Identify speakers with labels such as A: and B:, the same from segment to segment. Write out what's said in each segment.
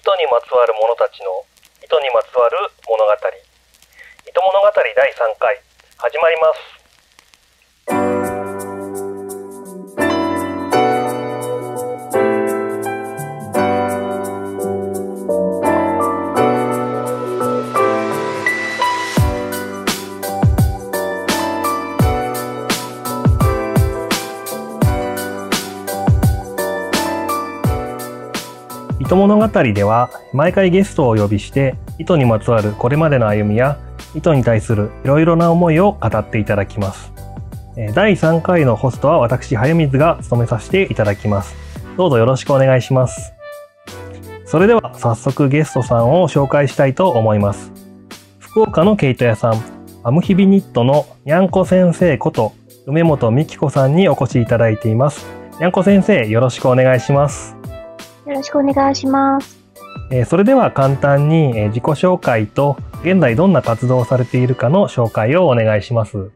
A: 糸にまつわる者たちの糸にまつわる物語。糸物語第3回始まります。糸物語では毎回ゲストをお呼びして糸にまつわるこれまでの歩みや糸に対するいろいろな思いを語っていただきます。第3回のホストは私早水が務めさせていただきます。どうぞよろしくお願いします。それでは早速ゲストさんを紹介したいと思います。福岡の毛糸屋さんアムヒビニットのにゃんこ先生こと梅本美希子さんにお越しいただいています。にゃんこ先生よろしくお願いします。
B: よろしくお願いします。
A: えーそれでは簡単にえー自己紹介と現在どんな活動をされているかの紹介をお願いします。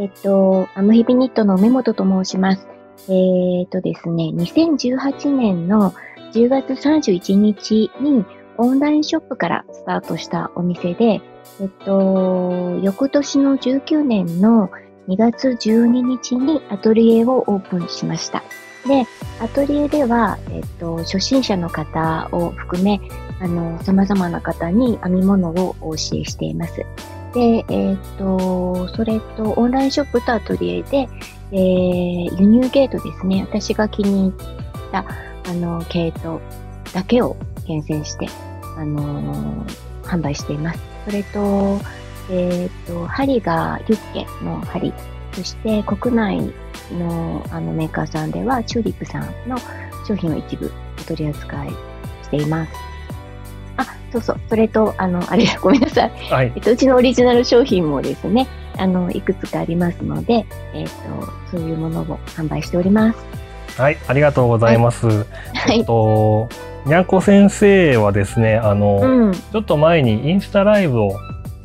B: えっと、アムヒビニットの梅本と申します。えっとですね、2018年の10月31日にオンラインショップからスタートしたお店で、えっと、翌年の19年の2月12日にアトリエをオープンしました。で、アトリエでは、えっと、初心者の方を含め、あの、様々な方に編み物をお教えしています。で、えっ、と、それと、オンラインショップとアトリエで、えー輸入ゲートですね。私が気に入った、あの、ゲートだけを厳選して、あのー販売しています。それと、えっ、と、針がユッケの針、そして国内のあのメーカーさんでは、チューリップさんの商品を一部お取り扱いしています。あ、そうそう。それと、あの、あれ、ごめんなさい。
A: はい
B: えっ。と、うちのオリジナル商品もですね、あの、いくつかありますので、えっと、そういうものを販売しております。
A: はい。ありがとうございます。
B: はい。
A: えっと、にゃんこ先生はですね、あの、
B: うん。
A: ちょっと前にインスタライブを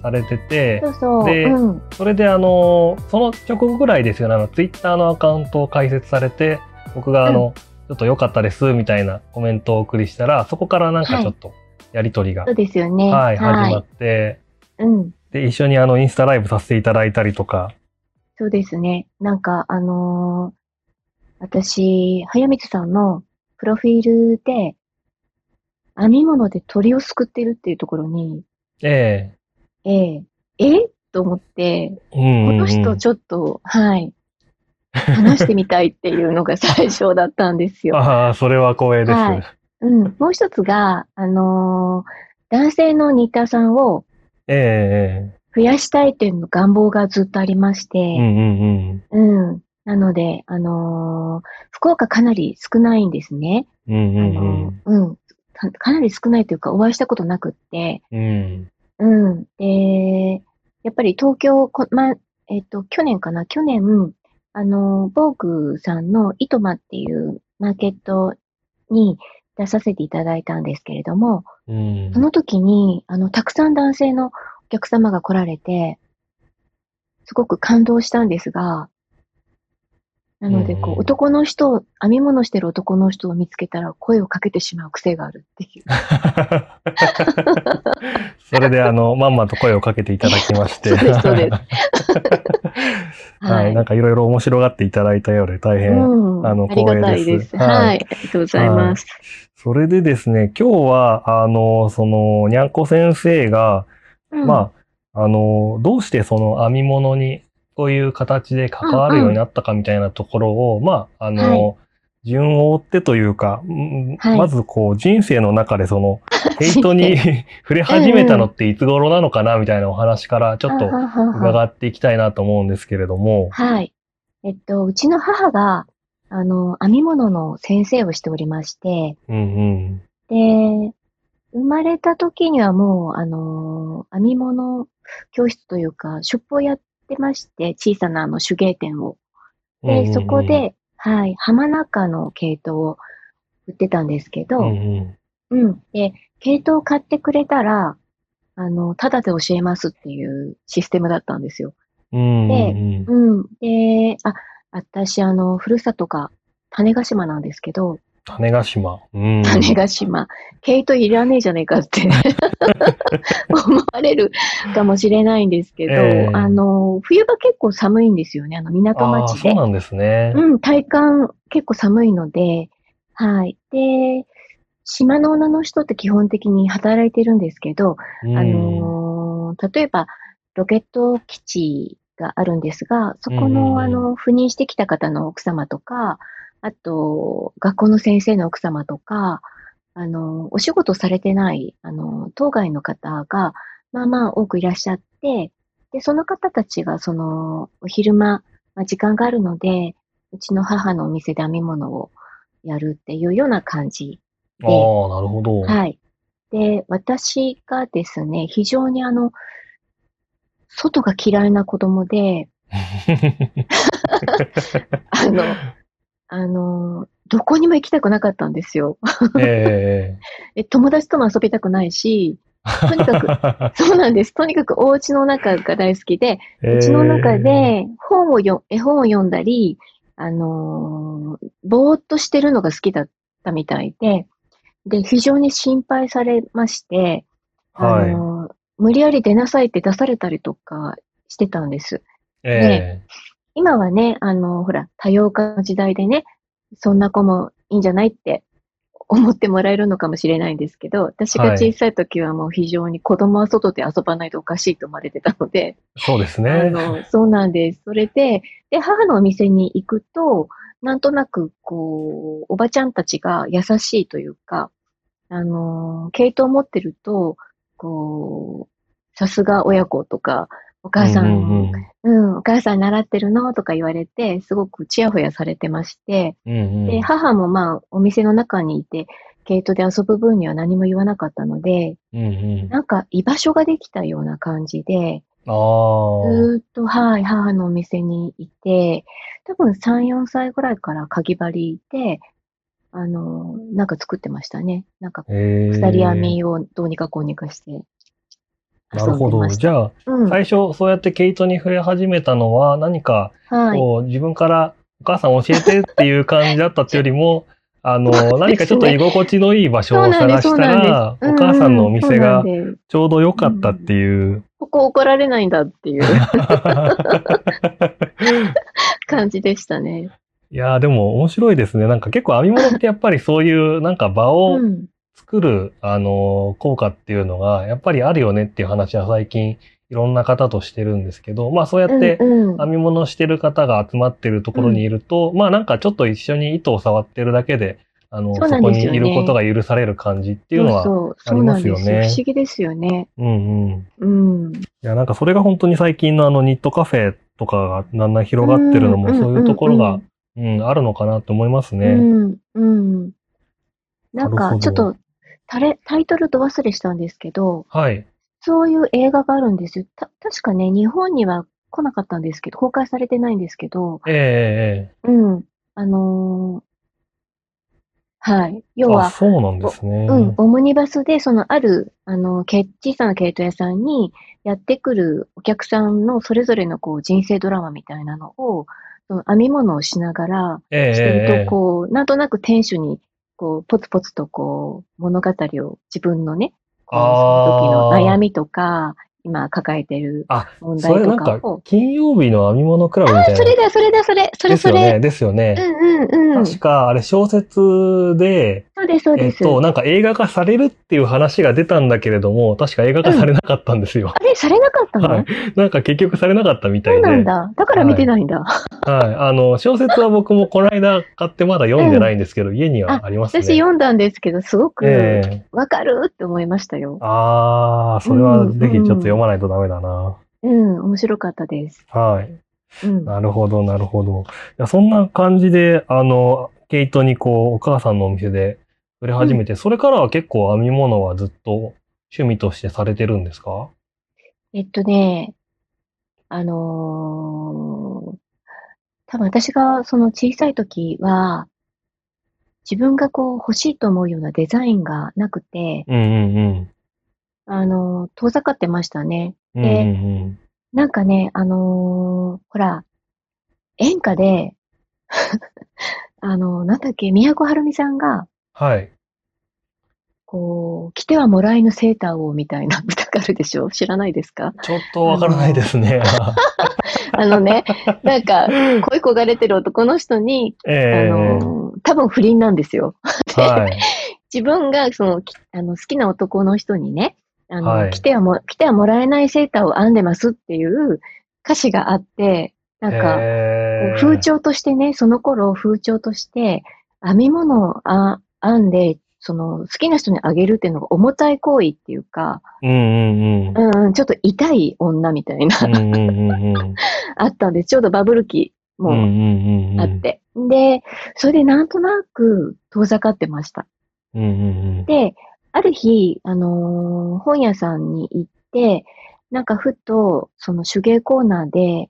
A: されてて
B: そ、う。
A: で
B: うん。
A: それであの、その直後ぐらいですよね、あの、ツイッターのアカウントを開設されて、僕があの、ちょっと良かったです、みたいなコメントをお送りしたら、そこからなんかちょっとやりとりが、
B: そうですよね。
A: はい、始まって、
B: うん。
A: で、一緒にあの、インスタライブさせていただいたりとか、
B: そうですね。なんか、あのー私、早水さんのプロフィールで、編み物で鳥をすくってるっていうところに、
A: え
B: えええ？と思って、
A: えうんうんうん
B: この人ちょっと、はい、話してみたいっていうのが最初だったんですよ。
A: ああ、それは光栄です。
B: はいうん。もう一つが、あのー男性のニッターさんを
A: ええ
B: 増やしたいっていうの願望がずっとありまして、
A: ええうんうんうん。
B: うん。なので、あのー福岡かなり少ないんですね。
A: うんうん
B: あのーうんか。かなり少ないというか、お会いしたことなくって、
A: うん。うん。
B: うん。で、やっぱり東京、こま、えっと、去年かな？去年、あの、ボーグさんのイトマっていうマーケットに出させていただいたんですけれども、
A: うん
B: その時に、あの、たくさん男性のお客様が来られて、すごく感動したんですが、なので、こ
A: う
B: 男の人を、編み物してる男の人を見つけたら声をかけてしまう癖があるっていう。
A: それであの、まんまと声をかけていただきまして。
B: そうですそうです
A: はい。なんかいろいろ面白がっていただいたようで大変。
B: うん、
A: あの
B: ありがたい
A: 光栄です
B: です。
A: はい
B: はい、ありがとうございます。
A: それでですね、今日は、あの、その、にゃんこ先生が、
B: うん
A: まあ、あの、どうしてその編み物に、こういう形で関わるようになったかみたいなところを、まあ、あの、順を追ってというか、うん
B: はい
A: まずこう、人生の中でその、ヘイトに 触れ始めたのっていつ頃なのかなみたいなお話からちょっと
B: はははは
A: 伺っていきたいなと思うんですけれども。
B: はい。えっと、うちの母が、あの、編み物の先生をしておりまして、
A: うんうん。
B: で、生まれた時にはもう、あの、編み物教室というか、ショップをやってまして、小さなあの手芸店を。で、そこ、で、はい、浜中の毛糸を売ってたんですけど、
A: うん。
B: で、毛糸を買ってくれたら、あの、ただで教えますっていうシステムだったんですよ。
A: うんうんうん。
B: うん。で、あ、私、あの、ふるさとが種子島なんですけど、
A: 種ヶ島。うん。
B: 種ヶ島。毛糸いらねえじゃねえかって 思われるかもしれないんですけど、
A: ええ
B: あの、冬場結構寒いんですよね、あの港町で。
A: そうなんですね。
B: うん、体感結構寒いので、はい。で、島の女の人って基本的に働いてるんですけど、
A: うん
B: あのー例えば、ロケット基地があるんですが、そこの、あの、赴任してきた方の奥様とか、あと、学校の先生の奥様とか、あの、お仕事されてない、あの、当該の方が、まあまあ多くいらっしゃって、で、その方たちが、その、お昼間、まあ、時間があるので、うちの母のお店で編み物をやるっていうような感じ
A: ああ、なるほど。
B: はい。で、私がですね、非常にあの、外が嫌いな子供で、あの、あの、どこにも行きたくなかったんですよ。
A: え
B: え友達とも遊びたくないし、
A: え
B: とにかく、そうなんです。とにかくお家の中が大好きで、
A: え
B: うちの中で本をよ、絵本を読んだり、あのーぼーっとしてるのが好きだったみたいで、で、非常に心配されまして、
A: はい
B: あのー無理やり出なさいって出されたりとかしてたんです。
A: え
B: 今はね、あのーほら、多様化の時代でね、そんな子もいいんじゃないって思ってもらえるのかもしれないんですけど、私が小さい時はもう非常に子供は外で遊ばないとおかしいと思われてたので、
A: そうです
B: あ
A: ね。
B: の、そうなんです。それで、で、母のお店に行くと、なんとなく、こう、おばちゃんたちが優しいというか、あの、毛糸を持ってると、こう、さすが親子とか、お母さん、
A: うん
B: お母さん習ってるの？とか言われて、すごくちやほやされてまして、
A: うんうん。
B: で、母もまあ、お店の中にいて、毛糸で遊ぶ分には何も言わなかったので、
A: うんうん。
B: なんか居場所ができたような感じで。ずーっと、はい、母のお店にいて、多分3、4歳ぐらいからかぎ針で、あの、なんか作ってましたね。なんか、
A: ええ
B: 鎖編みをどうにかこうにかして
A: なるほど。じゃあ、
B: うん。
A: 最初、そうやって毛糸に触れ始めたのは、何か、
B: はい。
A: こう、自分から、お母さん教えてっていう感じだったっていうよりも、あの、
B: ね
A: 何かちょっと居心地のいい場所を探したら。お母さんのお店がちょうど良かったっていう。
B: ここ怒られないんだっていう 感じでしたね。
A: いやーでも面白いですね。なんか結構編み物ってやっぱりそういうなんか場を
B: うん。
A: 作る、あのー効果っていうのがやっぱりあるよねっていう話は最近いろんな方としてるんですけど、まあそうやって
B: うんうん
A: 編み物してる方が集まってるところにいると、まあなんかちょっと一緒に糸を触ってるだけで、あの、
B: そう
A: そこにいることが許される感じっていうのは、
B: そうそう、
A: あり
B: そう
A: ますよね
B: なんですよ。不思議ですよね。
A: うんうん。
B: うん。
A: いや、なんかそれが本当に最近のあのニットカフェとかがだんだん広がってるのも
B: うん
A: そういうところが
B: うん、
A: うん、あるのかなと思いますね。
B: うん、うん。なんか、ちょっと、タレ、タイトルと忘れしたんですけど、
A: はい。
B: そういう映画があるんですよ。た、確かね、日本には来なかったんですけど、公開されてないんですけど、
A: えええ
B: うん。あのーはい。要は、
A: そうなんですね。
B: うん、オムニバスで、その、ある、あの、け小さな毛糸屋さんにやってくるお客さんのそれぞれのこう人生ドラマみたいなのを、その編み物をしながら
A: ええ
B: してる
A: ええ
B: と、こう、なんとなく店主に、こう、ポツポツとこう、物語を自分のね、この時の悩みとか、今抱えてる
A: あ、
B: 問題とかを。、
A: 金曜日の編み物クラブみたいな。
B: それだ、それだ、それ、それ、それ。
A: ですよね。ですよね。
B: うんうんうん。そ
A: 確か、あれ小説で、
B: うです、そうです。
A: えっと、なんか映画化されるっていう話が出たんだけれども、確か映画化されなかったんですよ。
B: あれ、されなかったの、
A: はいなんか結局されなかったみた
B: そ
A: いうで。
B: なんだ。だから見てないんだ。
A: はい。あの、小説は僕もこの間買ってまだ読んでないんですけど、家にはありますね。
B: 私読んだんですけど、すごく
A: ええ
B: わかるって思いましたよ。
A: ああ、それはぜひちょっと読まないとダメだな。
B: うん、面白かったです。
A: はい。
B: うん。
A: なるほど、なるほど。いやそんな感じで、あの、毛糸にこう、お母さんのお店で売れ始めて、それからは結構編み物はずっと趣味としてされてるんですか？
B: えっとね、あのー多分私がその小さい時は、自分がこう欲しいと思うようなデザインがなくて、
A: うんうんうん。
B: あのー遠ざかってましたね。
A: うんうんうん。
B: なんかね、あのーほら、演歌で、あの、なんだっけ、宮古はるみさんが、
A: はい。
B: こう、着てはもらえぬセーターをみたいな歌があるでしょ？知らないですか？
A: ちょっとわからないですね。
B: あの ね、なんか、恋焦がれてる男の人に、あ
A: ええ
B: の、多分不倫なんですよ。
A: はい。
B: 自分がその、きあの好きな男の人にね、あの、
A: はい
B: 着てはも、着てはもらえないセーターを編んでますっていう歌詞があって、なんか、
A: ええ
B: 風潮としてね、その頃風潮として、編み物をあ編んで、その好きな人にあげるっていうのが重たい行為っていうか、
A: うんうんうん。
B: うんうん、ちょっと痛い女みたいな、
A: うんうんうんうん。
B: あったんです。ちょうどバブル期も
A: うんうんうんうん
B: あっ。て。で、それでなんとなく遠ざかってました。
A: うんうんうん。
B: で、ある日、あのー本屋さんに行って、なんかふと、その手芸コーナーで、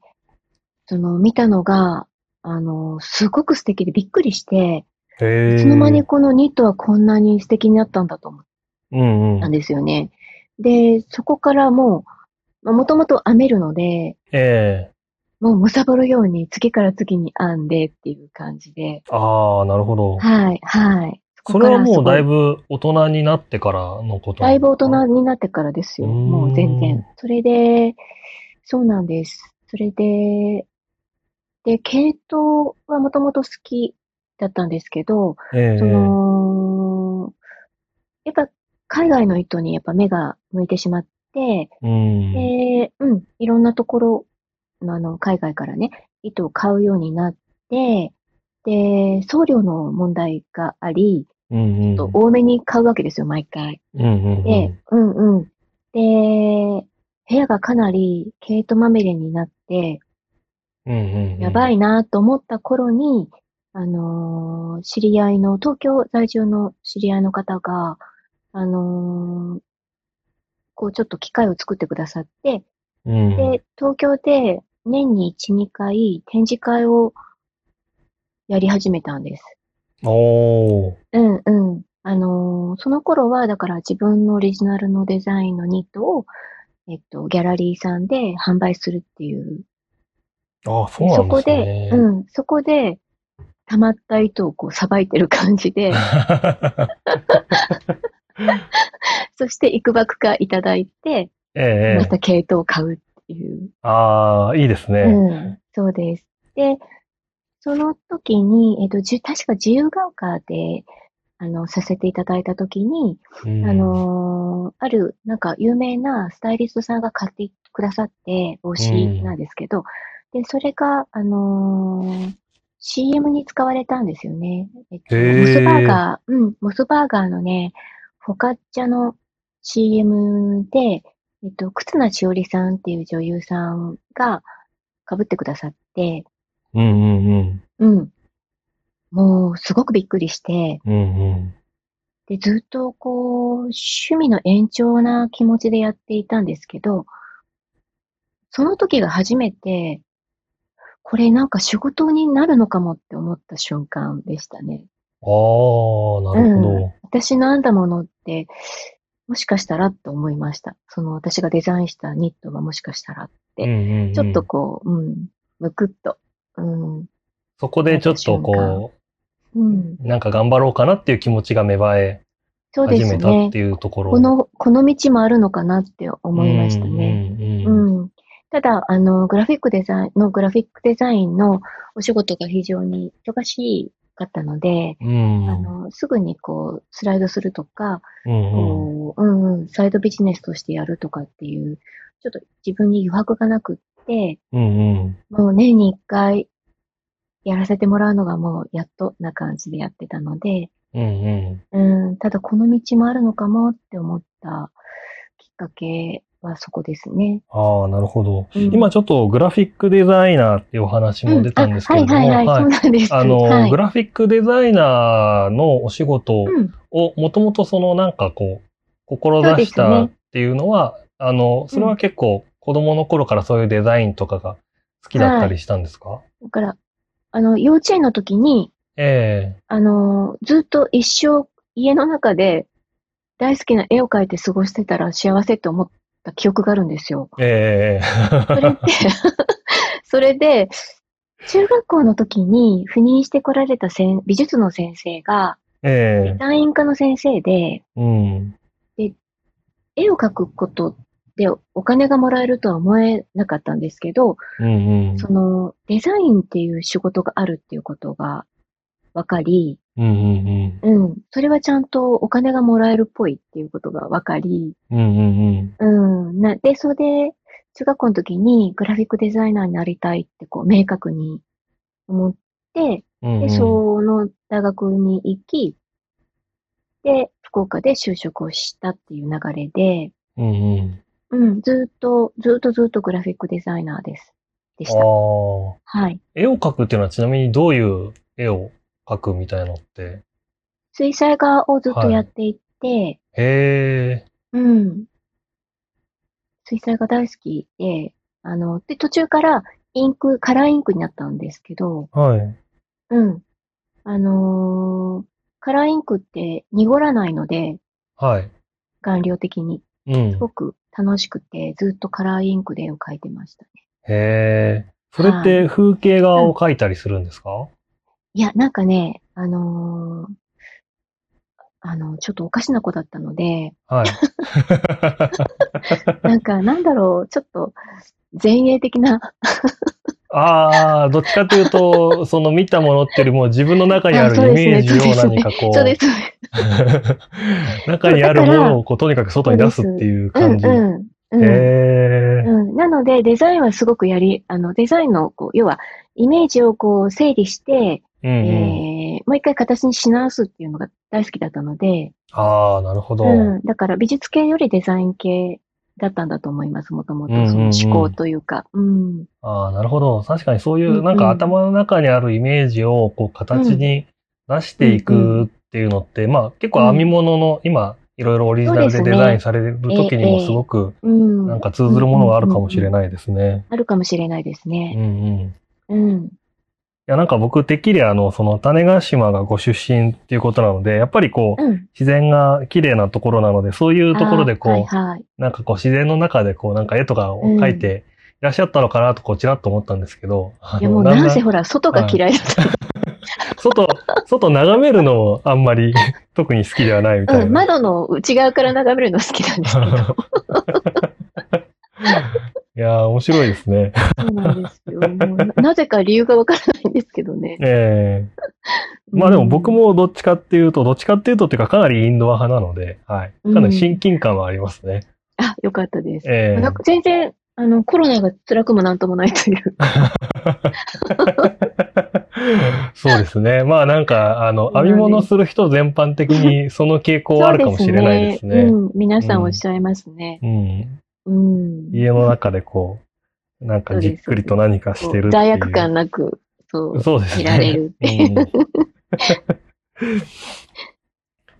B: その見たのが、あのーすごく素敵でびっくりして。いつの間にこのニットはこんなに素敵になったんだと思っ
A: うんうん。
B: たんですよね。で、そこからもう、もともと編めるので、
A: ええ。
B: もう貪るように次から次に編んでっていう感じで、
A: ああ、なるほど。
B: はい、はい。
A: それはもうだい
B: ぶ
A: ぶ大人になってからのこと
B: だいぶ大人になってからですよ。もう全然。それで、そうなんです。それで、で、系統はもともと好きだったんですけど、
A: ええ
B: その、やっぱ海外の糸にやっぱ目が向いてしまって、
A: うん。
B: で、うん、いろんなところのあの、海外からね、糸を買うようになって、で、送料の問題があり、
A: うんうん。
B: と多めに買うわけですよ、毎回。
A: うんうんうん。
B: で、うんうん。で、部屋がかなり毛糸まみれになって、
A: うんうんうん。
B: やばいなと思った頃に、あのー知り合いの、東京在住の知り合いの方が、あのーこうちょっと機会を作ってくださって、
A: うん。
B: で、東京で年に1、2回展示会をやり始めたんです。
A: おー。
B: うんうん。あのーその頃は、だから自分のオリジナルのデザインのニットを、えっと、ギャラリーさんで販売するっていう。
A: あそうなんですね。
B: そこで、うん、そこで、溜まった糸をこう、さばいてる感じで、そして、いくばくかいただいて、
A: ええ
B: また系統を買うっていう。
A: ああ、いいですね。
B: うん、そうです。で、その時に、えっと、じゅ確か自由が丘で、あの、させていただいた時に、
A: うん。
B: あ、のーある、なんか、有名なスタイリストさんが買ってくださって、帽子なんですけど、で、それが、あのー CM に使われたんですよね。えっと、モスバーガー、うん、モスバーガーのね、フォカッチャの CM で、えっと、忽那千織さんっていう女優さんが被ってくださって、
A: うんうんうん。
B: うん。もう、すごくびっくりして、
A: うんうん。
B: で、ずっとこう、趣味の延長な気持ちでやっていたんですけど、その時が初めて、これなんか仕事になるのかもって思った瞬間でしたね。
A: ああ、なるほど。
B: 私の編んだものって、もしかしたらと思いました。その私がデザインしたニットがもしかしたら、
A: うんうんうん
B: ちょっとこう、うん、むくっと、うん、
A: そこでちょっとこ
B: うん、
A: う、なんか頑張ろうかなっていう気持ちが芽生え始めたって。いうところ。
B: この、この道もあるのかなって思いましたね。
A: うんうんうん。
B: うん。ただ、あの、グラフィックデザインのグラフィックデザインのお仕事が非常に忙しかったので、
A: うん
B: あの、すぐにこう、スライドするとか、
A: うんうん
B: こう、うんうん、サイドビジネスとしてやるとかっていう、ちょっと自分に余白がなくって、
A: うんうん。
B: もう年に一回やらせてもらうのがもうやっとな感じでやってたので、
A: うんうん。
B: うん、ただこの道もあるのかもって思ったきっかけはそこですね。
A: ああ、なるほど。
B: うん
A: 今ちょっとグラフィックデザイナーっていうお話も出たんですけれども、
B: うんあはいはいはい、そうなんです。
A: あの、
B: はい
A: グラフィックデザイナーのお仕事
B: うん、
A: をもともとそのなんかこう、志したっていうのは、あの、それは結構子供の頃からそういうデザインとかが好きだったりしたんですか、
B: だから、あの、幼稚園の時に、
A: え
B: あの、ずっと一生家の中で大好きな絵を描いて過ごしてたら幸せって思った記憶があるんですよ。
A: ええ。え
B: それで、それで、中学校の時に赴任してこられたせん美術の先生が、
A: ええ。
B: 団員科の先生で、
A: うん。
B: 絵を描くことでお金がもらえるとは思えなかったんですけど、
A: うんうん。
B: そのデザインっていう仕事があるっていうことが分かり、
A: うんうんうん。
B: うん、それはちゃんとお金がもらえるっぽいっていうことが分かり、
A: うんうん
B: うん、な、で、それで、中学校の時にグラフィックデザイナーになりたいってこう明確に思って、
A: うん。
B: で、その大学に行き、で、福岡で就職をしたっていう流れで、
A: うんうん。
B: うん、ずっと、ずっとずっとグラフィックデザイナーです。でした。はい。
A: 絵を描くっていうのはちなみにどういう絵を描くみたいのって？
B: 水彩画をずっとやっていて、
A: へえ。
B: うん。水彩画大好きで、あの、で、途中からインク、カラーインクになったんですけど、
A: はい。
B: うん。あのーカラーインクって濁らないので、
A: はい。
B: 顔料的に。
A: うん
B: す。ごく楽しくて、ずっとカラーインクで絵を描いてましたね。
A: へえ。それって風景画を描いたりするんですか？
B: いや、なんかね、あのーあの、ちょっとおかしな子だったので、
A: はい。
B: なんか、なんだろう、ちょっと、前衛的な、
A: ああ、どっちかというと、その見たものっていうよりも自分の中にあるイメージを何かこ
B: そう
A: 中にあるものをこうとにかく外に出すっていう感じ。
B: なので、デザインはすごくやり、あの、デザインの、こう、要は、イメージをこう、整理して、
A: うんうん。
B: えーもう一回形にし直すっていうのが大好きだったので、
A: ああ、なるほど。
B: うん、だから美術系よりデザイン系だったんだと思います、もともと。
A: うんうんうん
B: その思考というか。うん。
A: ああ、なるほど。確かにそうい
B: うんう
A: うんなんか頭の中にあるイメージをこう形に出していくっていうのって、まあ結構編み物の今いろいろオリジナルでデザインされる時にもすごく
B: うん。
A: なんか通ずるものがあるかもしれないですね。
B: あるかもしれないです
A: うん
B: ね。
A: うん。い
B: うん。
A: やなんか僕てっきりあのその種子島がご出身っていうことなので、やっぱりこう
B: うん。
A: 自然が綺麗なところなので、そういうところでこう、
B: はいはい。
A: なんかこう自然の中でこうなんか絵とかを描いていらっしゃったのかなとこうちらっと思ったんですけど、あ
B: いやもうなんせほら、外が嫌いだった。
A: 外、外眺めるのもあんまり 特に好きではないみた
B: うん、
A: いな。
B: 窓の内側から眺めるの好きなんですけど。
A: いやー、面白いですね。
B: そうなんですよ。な なぜか理由がわからないんですけどね。
A: ええまあでも僕もどっちかっていうと、どっちかっていうとっていうかかなりインドア派なので、はい。かなり親近感はありますね。
B: あ、よかったです。
A: ええ
B: なんか全然、あの、コロナが辛くもなんともないという。
A: そうですね。まあなんか、あの、編み物する人全般的にその傾向はあるかもしれないですね。
B: うん、皆さんおっしゃいますね。
A: うん。
B: うん。
A: 家の中でこう、なんかじっくりと何かしてるっていう。
B: 罪悪感なく、そう、
A: そうですね。
B: 見られるう。
A: うん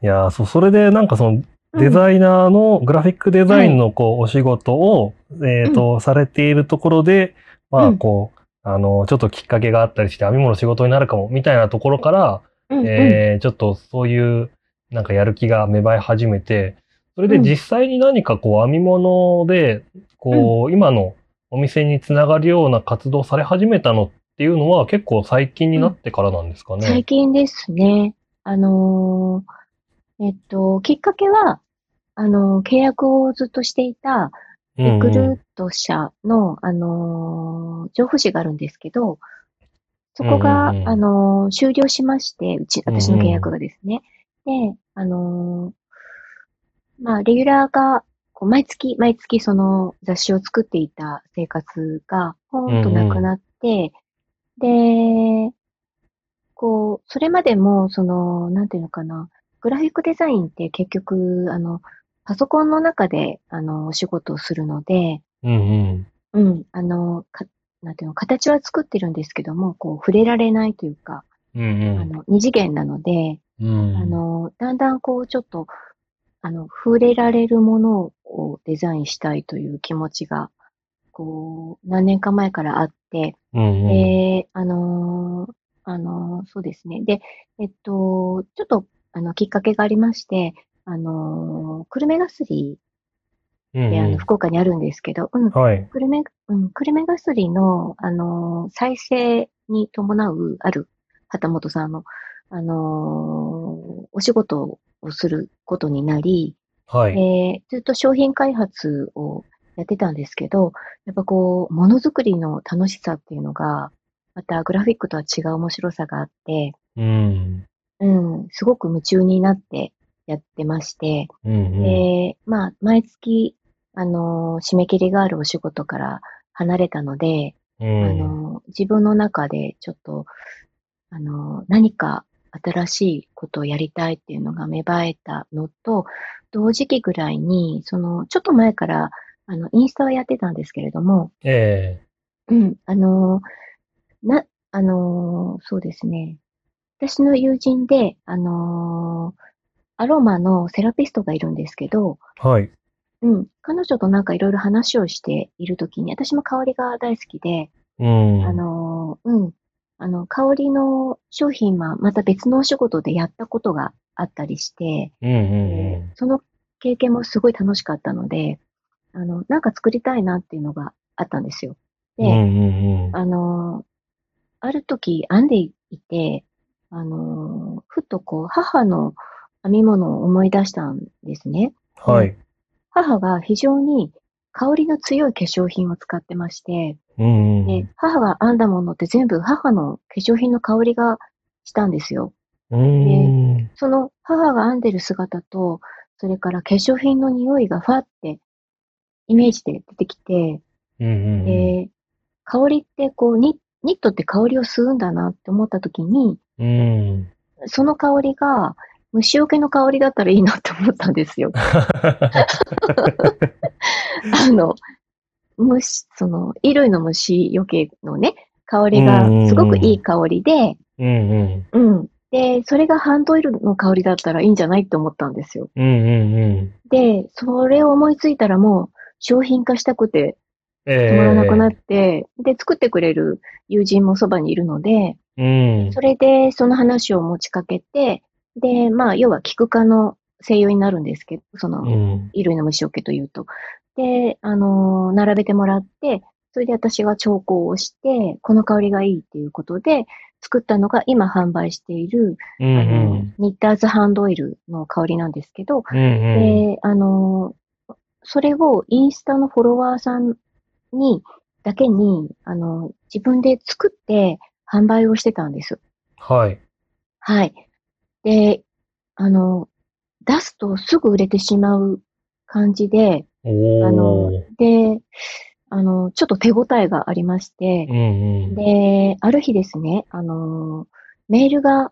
A: いやーそう、それでなんかそのデザイナーのグラフィックデザインのこうお仕事を、えっと、されているところで、まあ
B: うん
A: こう、あの、ちょっときっかけがあったりして編み物の仕事になるかもみたいなところから、
B: うんうん
A: えーちょっとそういうなんかやる気が芽生え始めて、それで
B: うん
A: 実際に何かこう編み物で、こう、今のお店につながるような活動され始めたのっていうのは結構最近になってからなんですかね。
B: 最近ですね。あのーえっと、きっかけは、あのー契約をずっとしていた、リクルート社の、あのー情報誌があるんですけど、そこが、
A: うんうんうん
B: あのー終了しまして、うち、
A: うんうん
B: 私の契約がですね。で、あのーまあ、レギュラーが、こう毎月、毎月その雑誌を作っていた生活が、ポーンとなくなって、で、こう、それまでも、その、なんていうのかな、グラフィックデザインって結局、あの、パソコンの中で、あの、お仕事をするので、
A: うんうん。
B: うん、あの、か、なんていうの、形は作ってるんですけども、こう、触れられないというか、
A: うん
B: あの、二次元なので、
A: うん。
B: あの、だんだんこう、ちょっと、あの、触れられるものをデザインしたいという気持ちが、こう、何年か前からあって、
A: うんうん。
B: で、あのーあのーそうですね。で、えっと、ちょっと、あの、きっかけがありまして、あのー久留米ガスリ
A: うん
B: で、あの、
A: うん
B: 福岡にあるんですけど、うん、
A: はい。
B: 久留米、うん、久留米ガスリの、あのー再生に伴う、ある旗本さんの、あのーお仕事をすることになり、
A: はい。
B: えーずっと商品開発をやってたんですけど、やっぱこう、ものづくりの楽しさっていうのが、またグラフィックとは違う面白さがあって、
A: うん。
B: うん、すごく夢中になってやってまして、
A: うんうん。
B: で、まあ、毎月、あのー締め切りがあるお仕事から離れたので、あ
A: うん。
B: のー自分の中でちょっと、あのー何か新しいことをやりたいっていうのが芽生えたのと、同時期ぐらいに、その、ちょっと前から、あの、インスタはやってたんですけれども、
A: え
B: うん、あのーな、あのーそうですね。私の友人で、あのーアロマのセラピストがいるんですけど、
A: えはい。
B: うん、彼女となんかいろいろ話をしているときに、私も香りが大好きで、
A: うん。
B: あのーうん、あの、香りの商品はまた別のお仕事でやったことがあったりして、
A: うんうん
B: えーその経験もすごい楽しかったので、あの、なんか作りたいなっていうのがあったんですよ。
A: うん。
B: で、
A: うんうんうん。
B: あのーある時編んでいて、あのーふっとこう、母の編み物を思い出したんですね。
A: はい。
B: 母が非常に香りの強い化粧品を使ってまして、
A: うんうん
B: で、母が編んだものって全部母の化粧品の香りがしたんですよ。
A: うん。うん。
B: その母が編んでる姿と、それから化粧品の匂いがファってイメージで出てきて、
A: うんうん。
B: で、香りってこうニ、ニットって香りを吸うんだなって思った時に、
A: うん。
B: その香りが虫除けの香りだったらいいなって思ったんですよ。あの、虫、その、衣類の虫除けのね、香りがすごくいい香りで、
A: うんうん。
B: うん。で、それがハンドオイルの香りだったらいいんじゃないって思ったんですよ。
A: うんうんうん。
B: で、それを思いついたらもう商品化したくて
A: え
B: 止まらなくなって、で、作ってくれる友人もそばにいるので、
A: えうん。
B: それでその話を持ちかけて、で、まあ、要は菊科の西洋になるんですけど、その、
A: うん。
B: 衣類の虫除けというと。で、あのー並べてもらって、それで私が調香をして、この香りがいいっていうことで、作ったのが今販売している、
A: う
B: あの
A: ん。
B: ニッターズハンドオイルの香りなんですけど、
A: うんうん。
B: で、あのーそれをインスタのフォロワーさんに、だけに、あの自分で作って販売をしてたんです。
A: はい。
B: はい。で、あの、出すとすぐ売れてしまう感じで、
A: お
B: あの
A: ー。
B: で、あの、ちょっと手応えがありまして
A: う、んうん。
B: で、ある日ですね、あの、メールが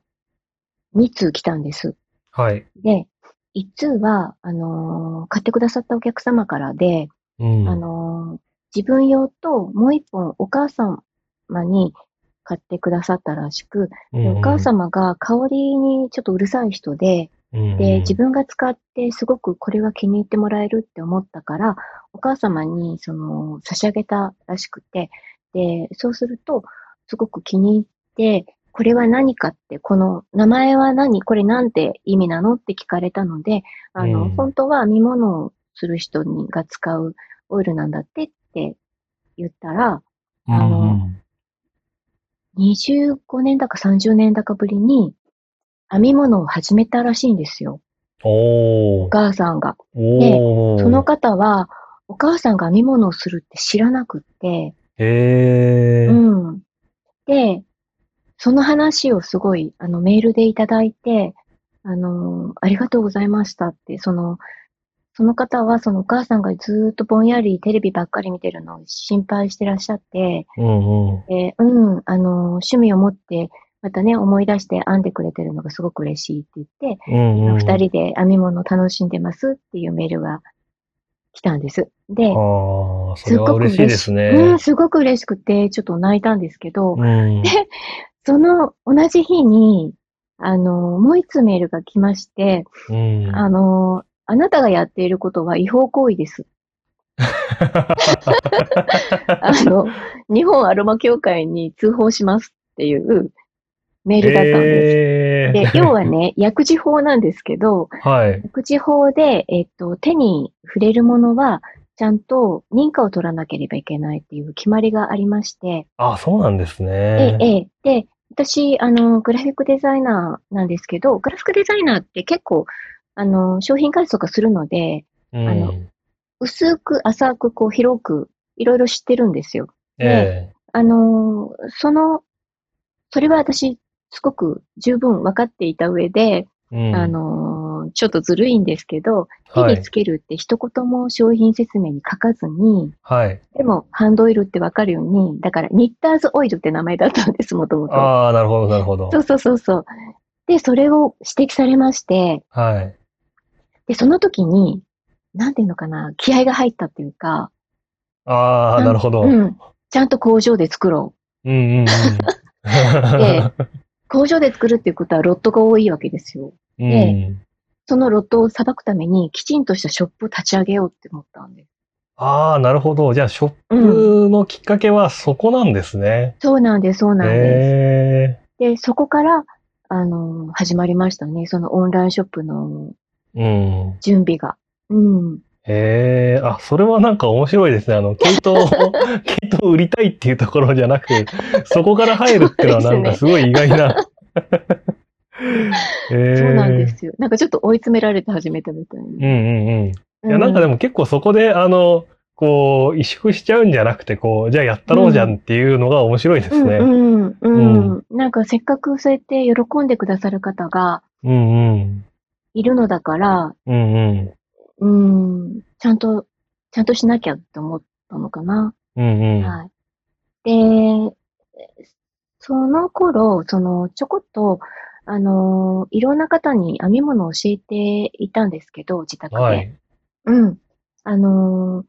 B: 2通来たんです。
A: はい。
B: で、1通は、あの、買ってくださったお客様からで、
A: うん。
B: あの、自分用ともう一本お母様に買ってくださったらしく、でお母様が香りにちょっとうるさい人で、
A: うん
B: で、自分が使ってすごくこれは気に入ってもらえるって思ったから、お母様にその差し上げたらしくて、で、そうすると、すごく気に入って、これは何かって、この名前は何これなんて意味なのって聞かれたので、あの、
A: うん。
B: 本当は編み物をする人にが使うオイルなんだってって言ったら、
A: うん
B: あの25年だか30年だかぶりに編み物を始めたらしいんですよ。
A: おー。
B: お母さんが。
A: おー。
B: その方は、お母さんが編み物をするって知らなくって、
A: へー。
B: うん。で、その話をすごい、あの、メールでいただいて、あの、ありがとうございましたって、その、その方は、そのお母さんがずーっとぼんやりテレビばっかり見てるのを心配してらっしゃって、
A: うんうん。
B: でうん、あの、趣味を持って、またね、思い出して編んでくれてるのがすごく嬉しいって言って、
A: うんうん。
B: 二人で編み物を楽しんでますっていうメールが来たんです。で、
A: ああ、それは嬉しいです
B: うん、
A: ね。
B: すごく嬉しくて、ちょっと泣いたんですけど、
A: うん。
B: その同じ日に、あの、もう一つメールが来まして、
A: うん。
B: あの、あなたがやっていることは違法行為です。あの、日本アロマ協会に通報しますっていうメールだったんです。
A: え
B: で、要はね、薬事法なんですけど、
A: はい。
B: 薬事法で、えっと、手に触れるものは、ちゃんと認可を取らなければいけないっていう決まりがありまして、
A: あ、そうなんです
B: え
A: ね。
B: え、ええ。で、私、あの、グラフィックデザイナーなんですけど、グラフィックデザイナーって結構、あの、商品開発とかするので、
A: うん
B: あの薄く、浅く、こう、広く、いろいろ知ってるんですよ。
A: え
B: あの、その、それは私、すごく十分分かっていた上で、
A: えうん
B: あの、ちょっとずるいんですけど、手
A: はい
B: につ。けるって一言も商品説明に書かずに、
A: はい。
B: でも、ハンドオイルってわかるように、だから、ニッターズオイルって名前だったんです、もともと。
A: ああ、なるほど、なるほど
B: そ。うそうそうそう。で、それを指摘されまして、
A: はい。
B: で、その時に、なんていうのかな、気合が入ったっていうか、
A: ああ、なるほど。
B: う
A: うん
B: ん。ちゃんと工場で作ろう。
A: うんうん。
B: で 工場で作るっていうことはロットが多いわけですよ。
A: うん。
B: そのロットを裁くために、きちんとしたショップを立ち上げようって思ったんです。
A: ああ、なるほど。じゃあ、ショッ
B: うん。
A: プのきっかけはそこなんですね。
B: そうなんです、そうなんで
A: へ
B: す。で、そこから、あの、始まりましたね。そのオンラインショップの。準備が。うん。
A: へえ。あ、それはなんか面白いですね。あの、毛糸を、毛糸を売りたいっていうところじゃなく、そこから入るっていうのはなんかすごい意外な。へえ。
B: そうなんですよ。なんかちょっと追い詰められて始めたみたいな。
A: うんうんうん。いや、
B: う
A: なんかでも結構そこで、あの、こう、萎縮しちゃうんじゃなくて、こう、じゃあやったろうじゃんっていうのが面白いですね。
B: うんうんうん、
A: う
B: なんかせっかくそうやって喜んでくださる方が
A: うんうん。
B: いるのだから、
A: うんうん。
B: うん、ちゃんと、ちゃんとしなきゃって思ったのかな。
A: うんうん。
B: はい。で、その頃、その、ちょこっと、あの、いろんな方に編み物を教えていたんですけど、自宅で。
A: はい。
B: うん。あの、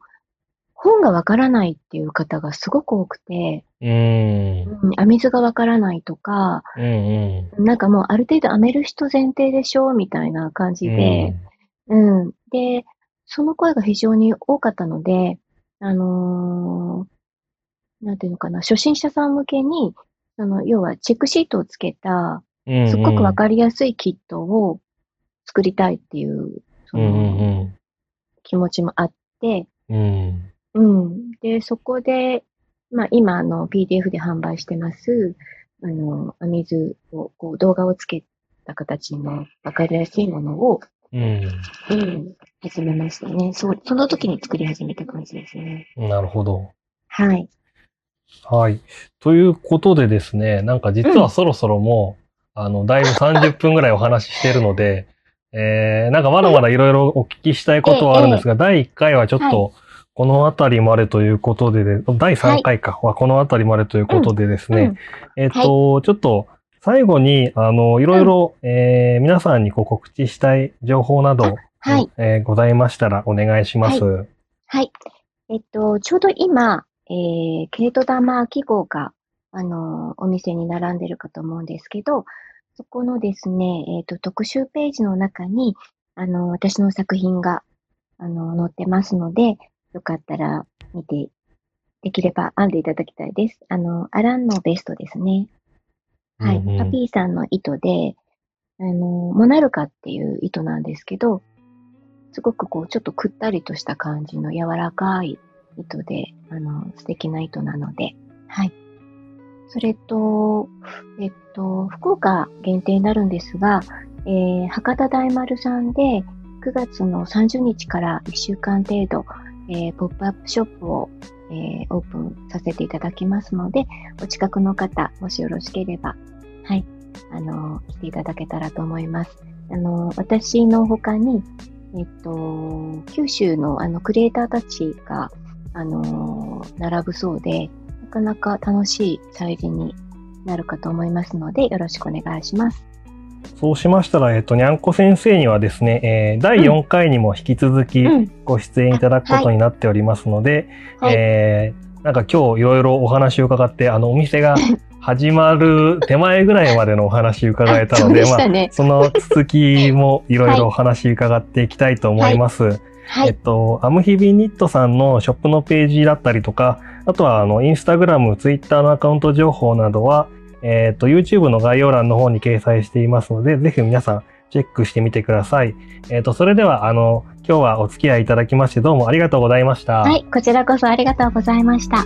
B: 本がわからないっていう方がすごく多くて、
A: うん。うん
B: うん、編み図がわからないとか、
A: うん。
B: なんかもうある程度編める人前提でしょみたいな感じで、うん。で、その声が非常に多かったので、あのーなんていうのかな、初心者さん向けに、その、要はチェックシートをつけた、
A: うん。
B: すっごくわかりやすいキットを作りたいっていう、その、気持ちもあって、
A: うん。
B: うん。で、そこで、まあ、今、あの、PDF で販売してます、あの、編み図を、こう、動画をつけた形のわかりやすいものを、
A: うん。
B: うん、始めましたね。そう、その時に作り始めた感じですね。
A: うん。なるほど。
B: はい。
A: はい。ということでですね、なんか実はそろそろもう、あの、だいぶ30分ぐらいお話ししてるので、えー、なんかまだまだいろいろお聞きしたいことはあるんですが、第1回はちょっと、このあたりまでということでで、第3回かはこのあたりまでということでですね、えっと、ちょっと、最後に、あの、いろいろ、えー皆さんにこう告知したい情報など、
B: はい。
A: えーございましたらお願いします。
B: はい。えっと、ちょうど今、えー、毛糸玉記号が、あの、お店に並んでるかと思うんですけど、そこのですね、えっと、特集ページの中に、あの、私の作品が、あの、載ってますので、よかったら見て、できれば編んでいただきたいです。あの、アランのベストですね。はい。パピーさんの糸で、あの、モナルカっていう糸なんですけど、すごくこう、ちょっとくったりとした感じの柔らかい糸で、あの、素敵な糸なので、はい。それと、えっと、福岡限定になるんですが、えー、博多大丸さんで、9月の30日から1週間程度、えーポップアップショップを、えーオープンさせていただきますので、お近くの方、もしよろしければ、はい、あの、来ていただけたらと思います。あの、私の他に、えっと、九州のあの、クリエイターたちが、あの、並ぶそうで、なかなか楽しい催事になるかと思いますので、よろしくお願いします。
A: そうしましたら、えっと、にゃんこ先生にはですね、えー第4回にも引き続き
B: うん。
A: ご出演いただくことになっておりますので、
B: はい。
A: えーなんか今日いろいろお話を伺って、あの、お店が 始まる手前ぐらいまでのお話伺えたので、まあ、その続きもいろいろお話伺っていきたいと思います。
B: はい。
A: えっと、アムヒビニットさんのショップのページだったりとか、あとはあの、インスタグラム、ツイッターのアカウント情報などは、えっと、YouTube の概要欄の方に掲載していますので、ぜひ皆さんチェックしてみてください。えっと、それでは、あの、今日はお付き合いいただきましてどうもありがとうございました。
B: はい、こちらこそありがとうございました。